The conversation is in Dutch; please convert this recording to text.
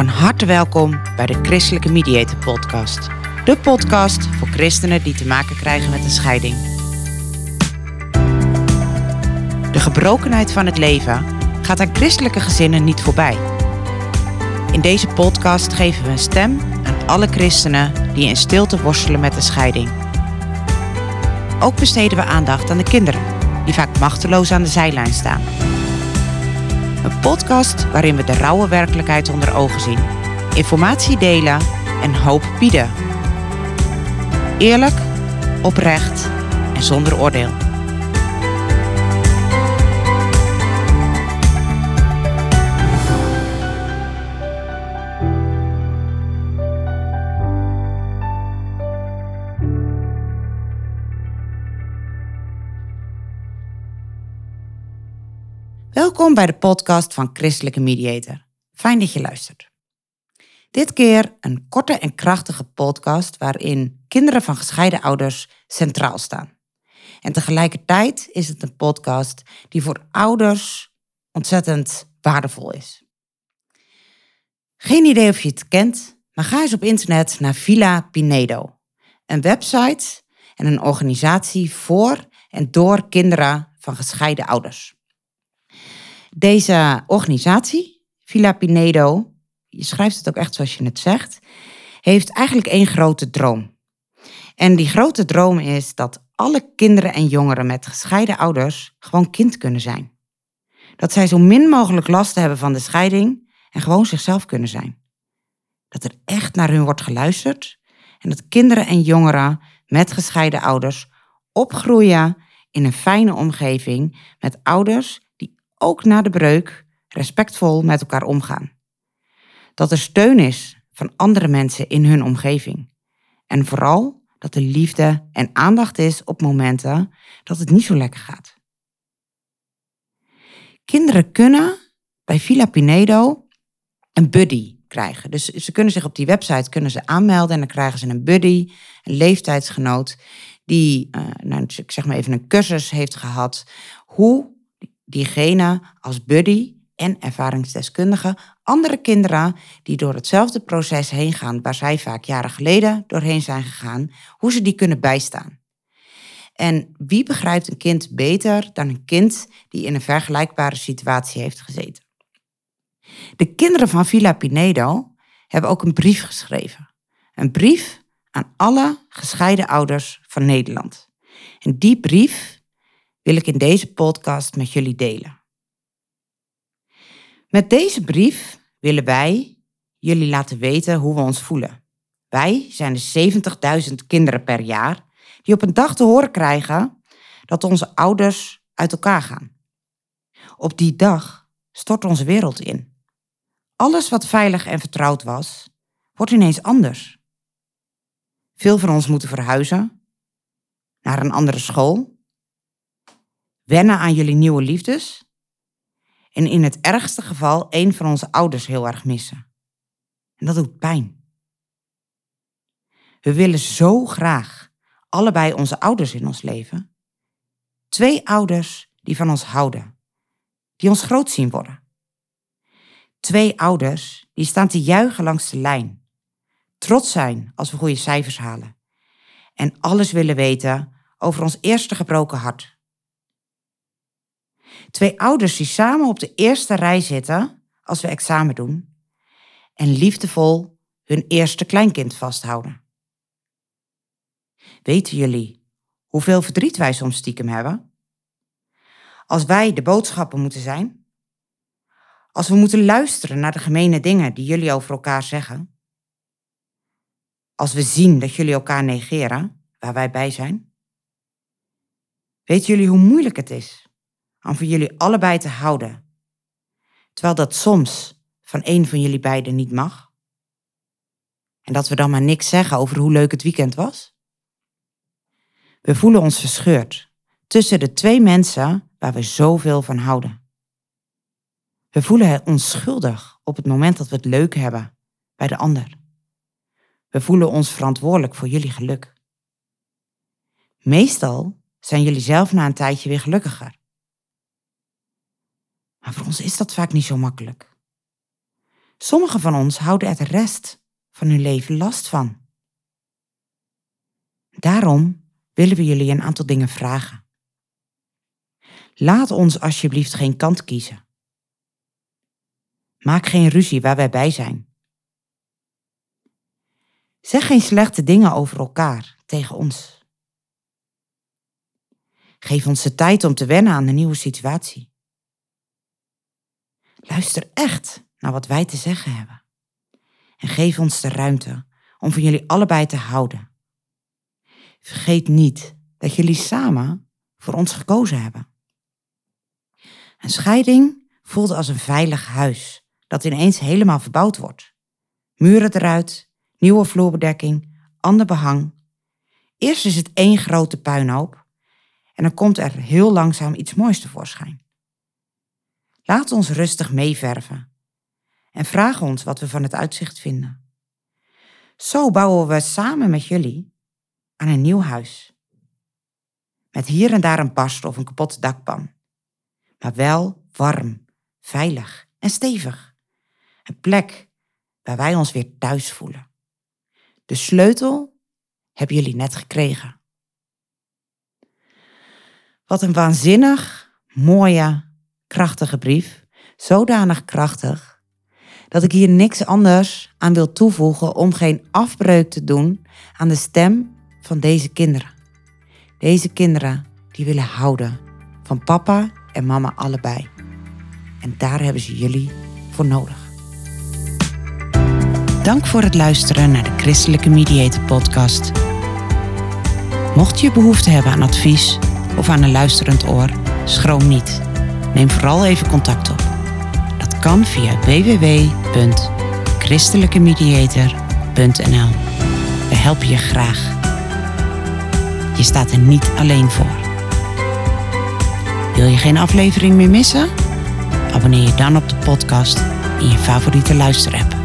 Van harte welkom bij de Christelijke Mediator Podcast. De podcast voor christenen die te maken krijgen met een scheiding. De gebrokenheid van het leven gaat aan christelijke gezinnen niet voorbij. In deze podcast geven we een stem aan alle christenen die in stilte worstelen met een scheiding. Ook besteden we aandacht aan de kinderen, die vaak machteloos aan de zijlijn staan. Een podcast waarin we de rauwe werkelijkheid onder ogen zien, informatie delen en hoop bieden. Eerlijk, oprecht en zonder oordeel. Welkom bij de podcast van Christelijke Mediator. Fijn dat je luistert. Dit keer een korte en krachtige podcast waarin kinderen van gescheiden ouders centraal staan. En tegelijkertijd is het een podcast die voor ouders ontzettend waardevol is. Geen idee of je het kent, maar ga eens op internet naar Villa Pinedo. Een website en een organisatie voor en door kinderen van gescheiden ouders. Deze organisatie, Villa Pinedo, je schrijft het ook echt zoals je het zegt, heeft eigenlijk één grote droom. En die grote droom is dat alle kinderen en jongeren met gescheiden ouders gewoon kind kunnen zijn. Dat zij zo min mogelijk last hebben van de scheiding en gewoon zichzelf kunnen zijn. Dat er echt naar hun wordt geluisterd en dat kinderen en jongeren met gescheiden ouders opgroeien in een fijne omgeving met ouders ook na de breuk respectvol met elkaar omgaan. Dat er steun is van andere mensen in hun omgeving. En vooral dat er liefde en aandacht is op momenten dat het niet zo lekker gaat. Kinderen kunnen bij Villa Pinedo een buddy krijgen. Dus ze kunnen zich op die website kunnen ze aanmelden en dan krijgen ze een buddy, een leeftijdsgenoot, die, uh, nou, zeg maar even een cursus heeft gehad, hoe diegene als buddy en ervaringsdeskundige andere kinderen die door hetzelfde proces heen gaan, waar zij vaak jaren geleden doorheen zijn gegaan, hoe ze die kunnen bijstaan. En wie begrijpt een kind beter dan een kind die in een vergelijkbare situatie heeft gezeten? De kinderen van Villa Pinedo hebben ook een brief geschreven. Een brief aan alle gescheiden ouders van Nederland. En die brief wil ik in deze podcast met jullie delen. Met deze brief willen wij jullie laten weten hoe we ons voelen. Wij zijn de 70.000 kinderen per jaar die op een dag te horen krijgen dat onze ouders uit elkaar gaan. Op die dag stort onze wereld in. Alles wat veilig en vertrouwd was, wordt ineens anders. Veel van ons moeten verhuizen naar een andere school wennen aan jullie nieuwe liefdes en in het ergste geval een van onze ouders heel erg missen. En dat doet pijn. We willen zo graag allebei onze ouders in ons leven. Twee ouders die van ons houden, die ons groot zien worden. Twee ouders die staan te juichen langs de lijn, trots zijn als we goede cijfers halen en alles willen weten over ons eerste gebroken hart Twee ouders die samen op de eerste rij zitten als we examen doen en liefdevol hun eerste kleinkind vasthouden. Weten jullie hoeveel verdriet wij soms stiekem hebben? Als wij de boodschappen moeten zijn? Als we moeten luisteren naar de gemene dingen die jullie over elkaar zeggen? Als we zien dat jullie elkaar negeren, waar wij bij zijn? Weten jullie hoe moeilijk het is om voor jullie allebei te houden, terwijl dat soms van een van jullie beiden niet mag? En dat we dan maar niks zeggen over hoe leuk het weekend was? We voelen ons verscheurd tussen de twee mensen waar we zoveel van houden. We voelen ons schuldig op het moment dat we het leuk hebben bij de ander. We voelen ons verantwoordelijk voor jullie geluk. Meestal zijn jullie zelf na een tijdje weer gelukkiger. Ons is dat vaak niet zo makkelijk. Sommigen van ons houden er de rest van hun leven last van. Daarom willen we jullie een aantal dingen vragen. Laat ons alsjeblieft geen kant kiezen. Maak geen ruzie waar wij bij zijn. Zeg geen slechte dingen over elkaar tegen ons. Geef ons de tijd om te wennen aan de nieuwe situatie. Luister echt naar wat wij te zeggen hebben. En geef ons de ruimte om van jullie allebei te houden. Vergeet niet dat jullie samen voor ons gekozen hebben. Een scheiding voelt als een veilig huis dat ineens helemaal verbouwd wordt. Muren eruit, nieuwe vloerbedekking, ander behang. Eerst is het één grote puinhoop en dan komt er heel langzaam iets moois tevoorschijn. Laat ons rustig meeverven en vraag ons wat we van het uitzicht vinden. Zo bouwen we samen met jullie aan een nieuw huis. Met hier en daar een barst of een kapotte dakpan. Maar wel warm, veilig en stevig. Een plek waar wij ons weer thuis voelen. De sleutel hebben jullie net gekregen. Wat een waanzinnig, mooie, krachtige brief. Zodanig krachtig dat ik hier niks anders aan wil toevoegen om geen afbreuk te doen aan de stem van deze kinderen. Deze kinderen die willen houden van papa en mama allebei. En daar hebben ze jullie voor nodig. Dank voor het luisteren naar de Christelijke Mediator Podcast. Mocht je behoefte hebben aan advies of aan een luisterend oor, schroom niet. Neem vooral even contact op. Dat kan via www.christelijkemediator.nl. We helpen je graag. Je staat er niet alleen voor. Wil je geen aflevering meer missen? Abonneer je dan op de podcast in je favoriete luisterapp.